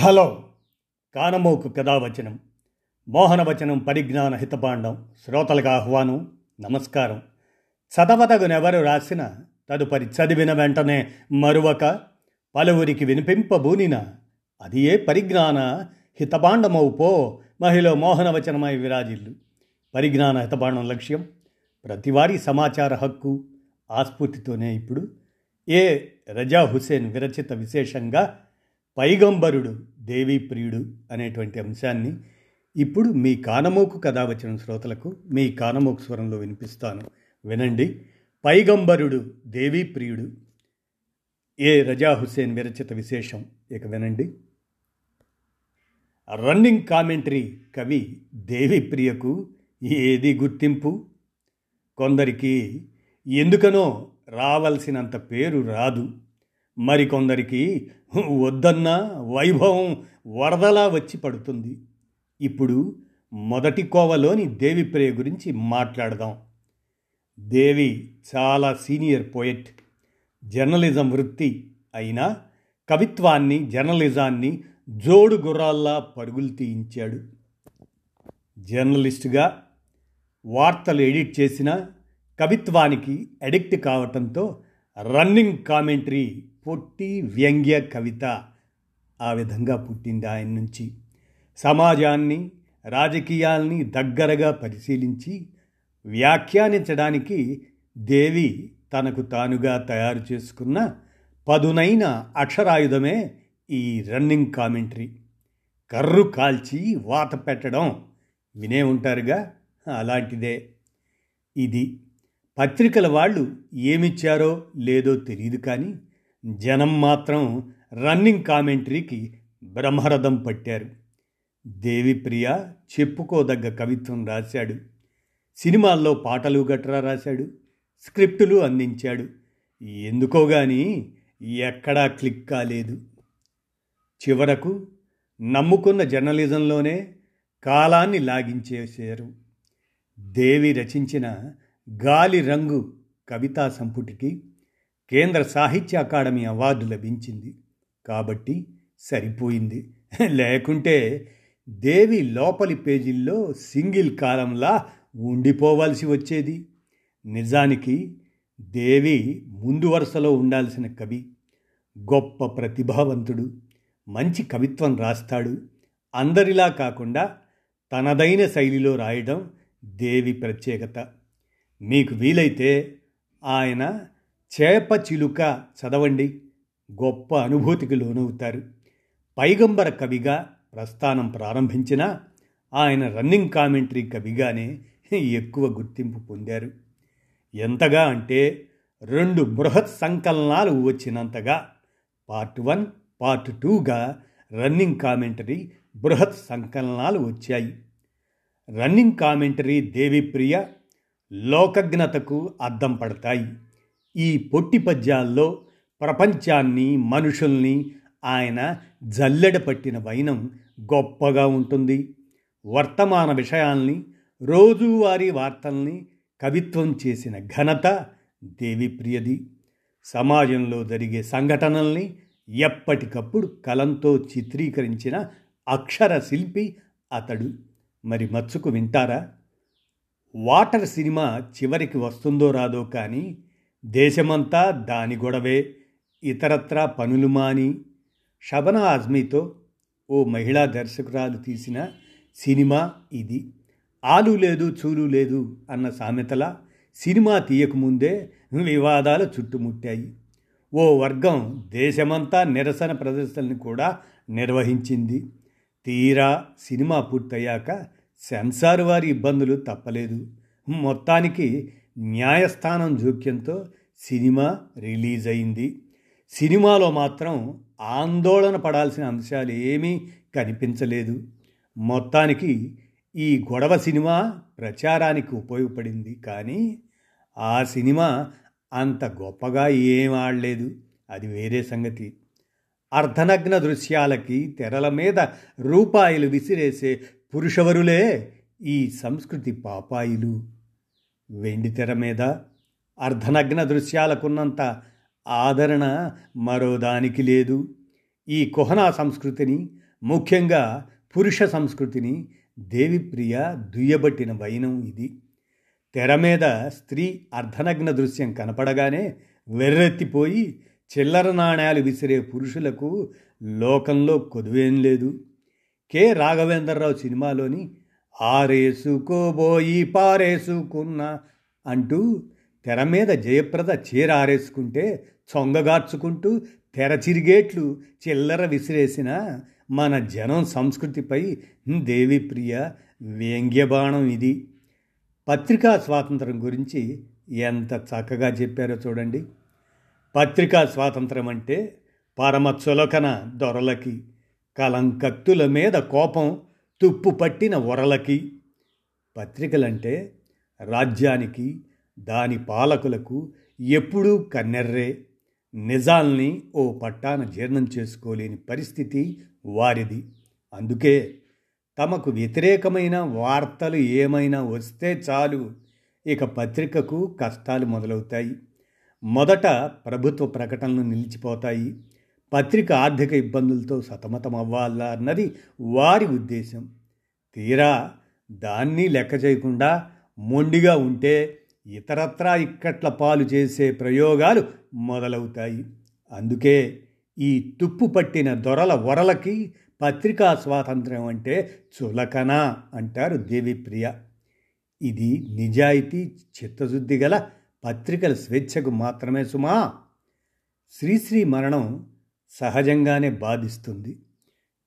Hello. కానమోకు కథావచనం. మోహనవచనం పరిజ్ఞాన హితపాండం శ్రోతలకు ఆహ్వానం. నమస్కారం. చదవదగునెవరు రాసిన తదుపరి చదివిన వెంటనే మరువక పలువురికి వినిపింపబూనిన అది ఏ పరిజ్ఞాన హితపాండమవు పో మహిళ మోహనవచనమై విరాజిల్లు. పరిజ్ఞాన హితపాండం లక్ష్యం ప్రతివారీ సమాచార హక్కు ఆస్ఫూర్తితోనే ఇప్పుడు ఏ రజా హుసేన్ విరచిత విశేషంగా పైగంబరుడు దేవీ ప్రియుడు అనేటువంటి అంశాన్ని ఇప్పుడు మీ కానమోకు కథ వచ్చిన శ్రోతలకు మీ కానమోకు స్వరంలో వినిపిస్తాను. వినండి. పైగంబరుడు దేవీ ప్రియుడు ఏ రజా హుసేన్ విరచిత విశేషం? ఇక వినండి. రన్నింగ్ కామెంటరీ కవి దేవి ప్రియకు ఏది గుర్తింపు? కొందరికి ఎందుకనో రావలసినంత పేరు రాదు. మరికొందరికి వద్దన్న వైభవం వరదలా వచ్చి పడుతుంది. ఇప్పుడు మొదటి కోవలోని దేవిప్రియ గురించి మాట్లాడదాం. దేవి చాలా సీనియర్ పోయెట్. జర్నలిజం వృత్తి అయినా కవిత్వాన్ని జర్నలిజాన్ని జోడు గుర్రాల్లా పరుగులు తీయించాడు. జర్నలిస్టుగా వార్తలు ఎడిట్ చేసిన కవిత్వానికి అడిక్ట్ కావటంతో రన్నింగ్ కామెంటరీ పొట్టి వ్యంగ్య కవిత ఆ విధంగా పుట్టింది ఆయన నుంచి. సమాజాన్ని రాజకీయాల్ని దగ్గరగా పరిశీలించి వ్యాఖ్యానించడానికి దేవి తనకు తానుగా తయారు చేసుకున్న పదునైన అక్షరాయుధమే ఈ రన్నింగ్ కామెంటరీ. కర్రు కాల్చి వాత పెట్టడం వినే ఉంటారుగా? అలాంటిదే. ఇది పత్రికల వాళ్ళు ఏమిచ్చారో లేదో తెలియదు కానీ జనం మాత్రం రన్నింగ్ కామెంటరీకి బ్రహ్మరథం పట్టారు. దేవిప్రియ చెప్పుకోదగ్గ కవిత్వం రాశాడు. సినిమాల్లో పాటలు గట్రా రాశాడు. స్క్రిప్టులు అందించాడు. ఎందుకో గాని ఎక్కడా క్లిక్ కాలేదు. చివరకు నమ్ముకున్న జర్నలిజంలోనే కాలాన్ని లాగించేశారు. దేవి రచించిన గాలి రంగు కవితా సంపుటికి కేంద్ర సాహిత్య అకాడమీ అవార్డు లభించింది. కాబట్టి సరిపోయింది. లేకుంటే దేవి లోపలి పేజీల్లో సింగిల్ కాలంలా ఉండిపోవాల్సి వచ్చేది. నిజానికి దేవి ముందు వరుసలో ఉండాల్సిన కవి గొప్ప ప్రతిభావంతుడు మంచి కవిత్వం రాస్తాడు. అందరిలా కాకుండా తనదైన శైలిలో రాయడం దేవి ప్రత్యేకత. మీకు వీలైతే ఆయన చేప చిలుక చదవండి. గొప్ప అనుభూతికి లోనవుతారు. పైగంబర కవిగా ప్రస్థానం ప్రారంభించిన ఆయన రన్నింగ్ కామెంటరీ కవిగానే ఎక్కువ గుర్తింపు పొందారు. ఎంతగా అంటే రెండు బృహత్ సంకలనాలు వచ్చినంతగా పార్ట్ వన్ పార్ట్ టూగా రన్నింగ్ కామెంటరీ బృహత్ సంకలనాలు వచ్చాయి. రన్నింగ్ కామెంటరీ దేవిప్రియ లోకజ్ఞతకు అద్దం పడతాయి. ఈ పొట్టి పద్యాల్లో ప్రపంచాన్ని మనుషుల్ని ఆయన జల్లెడ పట్టిన వైనం గొప్పగా ఉంటుంది. వర్తమాన విషయాల్ని రోజువారీ వార్తల్ని కవిత్వం చేసిన ఘనత దేవిప్రియది. సమాజంలో జరిగే సంఘటనల్ని ఎప్పటికప్పుడు కలంతో చిత్రీకరించిన అక్షర శిల్పి అతడు. మరి మచ్చుకు వింటారా? వాటర్ సినిమా చివరికి వస్తుందో రాదో కానీ దేశమంతా దాని గొడవే ఇతరత్రా పనులు మాని. షబనా ఆజ్మీతో ఓ మహిళా దర్శకురాలు తీసిన సినిమా ఇది. ఆలు లేదు చూలు లేదు అన్న సామెతల సినిమా తీయకముందే వివాదాలు చుట్టుముట్టాయి. ఓ వర్గం దేశమంతా నిరసన ప్రదర్శనని కూడా నిర్వహించింది. తీరా సినిమా పూర్తయ్యాక సెన్సార్ వారి ఇబ్బందులు తప్పలేదు. మొత్తానికి న్యాయస్థానం జోక్యంతో సినిమా రిలీజ్ అయింది సినిమాలో మాత్రం ఆందోళన పడాల్సిన అంశాలు ఏమీ కనిపించలేదు. మొత్తానికి ఈ గొడవ సినిమా ప్రచారానికి ఉపయోగపడింది కానీ ఆ సినిమా అంత గొప్పగా ఏం ఆడలేదు. అది వేరే సంగతి. అర్ధనగ్న దృశ్యాలకి తెరల మీద రూపాయలు విసిరేసే పురుషవరులే ఈ సంస్కృతి పాపాయిలు. వెండి తెర మీద అర్ధనగ్న దృశ్యాలకున్నంత ఆదరణ మరో దానికి లేదు. ఈ కుహనా సంస్కృతిని ముఖ్యంగా పురుష సంస్కృతిని దేవిప్రియ దుయ్యబట్టిన వైనం ఇది. తెర మీద స్త్రీ అర్ధనగ్న దృశ్యం కనపడగానే వెర్రెత్తిపోయి చిల్లర నాణ్యాలు విసిరే పురుషులకు లోకంలో కొదువేం లేదు. కె రాఘవేంద్రరావు సినిమాలోని ఆరేసుకోబోయి పారేసుకున్న అంటూ తెర మీద జయప్రద చీర ఆరేసుకుంటే చొంగగార్చుకుంటూ తెర చిరిగేట్లు చిల్లర విసిరేసిన మన జనం సంస్కృతిపై దేవిప్రియ వ్యంగ్యబాణం ఇది. పత్రికా స్వాతంత్రం గురించి ఎంత చక్కగా చెప్పారో చూడండి. పత్రికా స్వాతంత్రం అంటే పరమ చులకన దొరలకి కలంకత్తుల మీద కోపం తుప్పు పట్టిన ఒరలకి పత్రికలంటే రాజ్యానికి దాని పాలకులకు ఎప్పుడూ కన్నెర్రే. నిజాల్ని ఓ పట్టాన జీర్ణం చేసుకోలేని పరిస్థితి వారిది. అందుకే తమకు వ్యతిరేకమైన వార్తలు ఏమైనా వస్తే చాలు. ఇక పత్రికకు కష్టాలు మొదలవుతాయి. మొదట ప్రభుత్వ ప్రకటనలు నిలిచిపోతాయి. పత్రిక ఆర్థిక ఇబ్బందులతో సతమతం అవ్వాలా అన్నది వారి ఉద్దేశం. తీరా దాన్ని లెక్క చేయకుండా మొండిగా ఉంటే ఇతరత్రా ఇక్కట్ల పాలు చేసే ప్రయోగాలు మొదలవుతాయి. అందుకే ఈ తుప్పు పట్టిన దొరల వరలకి పత్రికా స్వాతంత్ర్యం అంటే చులకన అంటారు దేవిప్రియ. ఇది నిజాయితీ చిత్తశుద్ధి గల పత్రికల స్వేచ్ఛకు మాత్రమే సుమా. శ్రీశ్రీ మరణం సహజంగానే బాధిస్తుంది.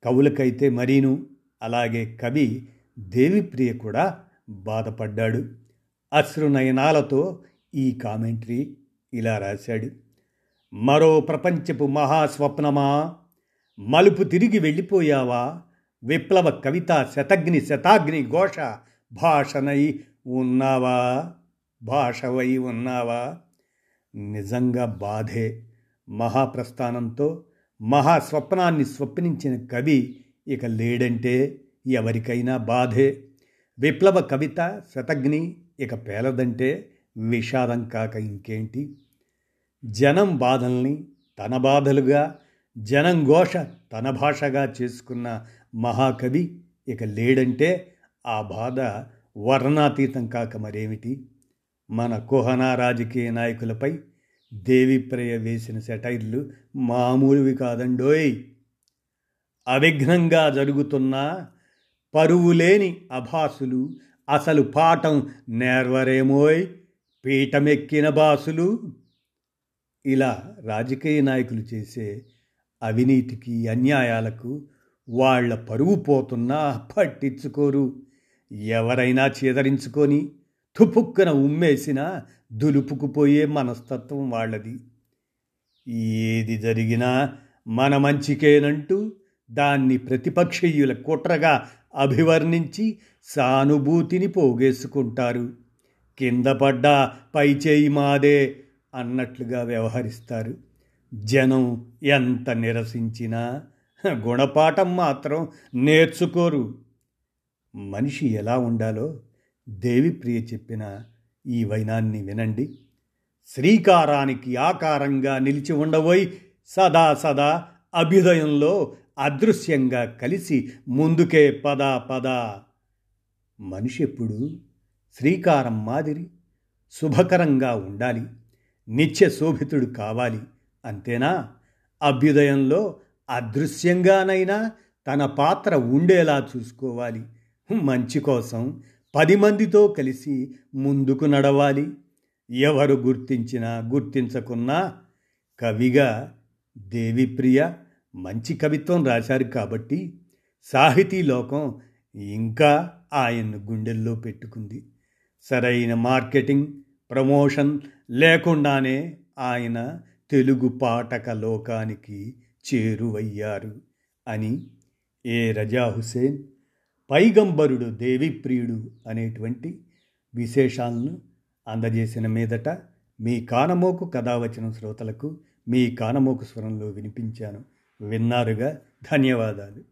కవులకైతే మరీను అలాగే కవి దేవిప్రియ కూడా బాధపడ్డాడు. అశ్రునయనాలతో ఈ కామెంటరీ ఇలా రాశాడు. మరో ప్రపంచపు మహాస్వప్నమా? మలుపు తిరిగి వెళ్ళిపోయావా? విప్లవ కవిత శతగ్ని శతాగ్ని ఘోష భాషనై ఉన్నావా? భాషవై ఉన్నావా? నిజంగా బాధే మహాప్రస్థానంతో మహాస్వప్నాన్ని స్వప్నించిన కవి ఇక లేడంటే ఎవరికైనా బాధే. విప్లవ కవిత శతగ్ని ఇక పేలదంటే విషాదం కాక ఇంకేంటి? జనం బాధల్ని తన బాధలుగా జనం ఘోష తన భాషగా చేసుకున్న మహాకవి ఇక లేడంటే ఆ బాధ వర్ణాతీతం కాక మరేమిటి? మన కుహనా రాజకీయ నాయకులపై దేవిప్రయ వేసిన సెటైర్లు మామూలువి కాదండోయ్. అవిఘ్నంగా జరుగుతున్న పరువులేని అభాసులు అసలు పాఠం నేర్వరేమోయ్. పీఠమెక్కిన బాసులు. ఇలా రాజకీయ నాయకులు చేసే అవినీతికి అన్యాయాలకు వాళ్ళ పరువు పోతున్నా పట్టించుకోరు. ఎవరైనా చేదరించుకొని తుపుక్కన ఉమ్మేసినా దులుపుకుపోయే మనస్తత్వం వాళ్ళది. ఏది జరిగినా మన మంచికేనంటూ దాన్ని ప్రతిపక్షీయుల కుట్రగా అభివర్ణించి సానుభూతిని పోగేసుకుంటారు. కింద పడ్డా పైచేయి మాదే అన్నట్లుగా వ్యవహరిస్తారు. జనం ఎంత నిరసించినా గుణపాఠం మాత్రం నేర్చుకోరు. మనిషి ఎలా ఉండాలో దేవిప్రియ చెప్పిన ఈ వైనాన్ని వినండి. శ్రీకారానికి ఆకారంగా నిలిచి ఉండబోయి సదా సదా అభ్యుదయంలో అదృశ్యంగా కలిసి ముందుకే పద పద. మనిషి ఎప్పుడు శ్రీకారం మాదిరి శుభకరంగా ఉండాలి నిత్య శోభితుడు కావాలి అంతేనా? అభ్యుదయంలో అదృశ్యంగానైనా తన పాత్ర ఉండేలా చూసుకోవాలి. మంచి కోసం పది మందితో కలిసి ముందుకు నడవాలి. ఎవరు గుర్తించినా గుర్తించకున్నా కవిగా దేవిప్రియ మంచి కవిత్వం రాశారు కాబట్టి సాహితీ లోకం ఇంకా ఆయన్ను గుండెల్లో పెట్టుకుంది. సరైన మార్కెటింగ్ ప్రమోషన్ లేకుండానే ఆయన తెలుగు పాఠక లోకానికి చేరువయ్యారు అని ఏ రజా హుసేన్ పైగంబరుడు దేవిప్రియుడు అనేటువంటి విశేషాలను అందజేసిన మీదట మీ కానమోకు కథావచన శ్రోతలకు మీ కానమోకు స్వరంలో వినిపించాను. విన్నారుగా. ధన్యవాదాలు.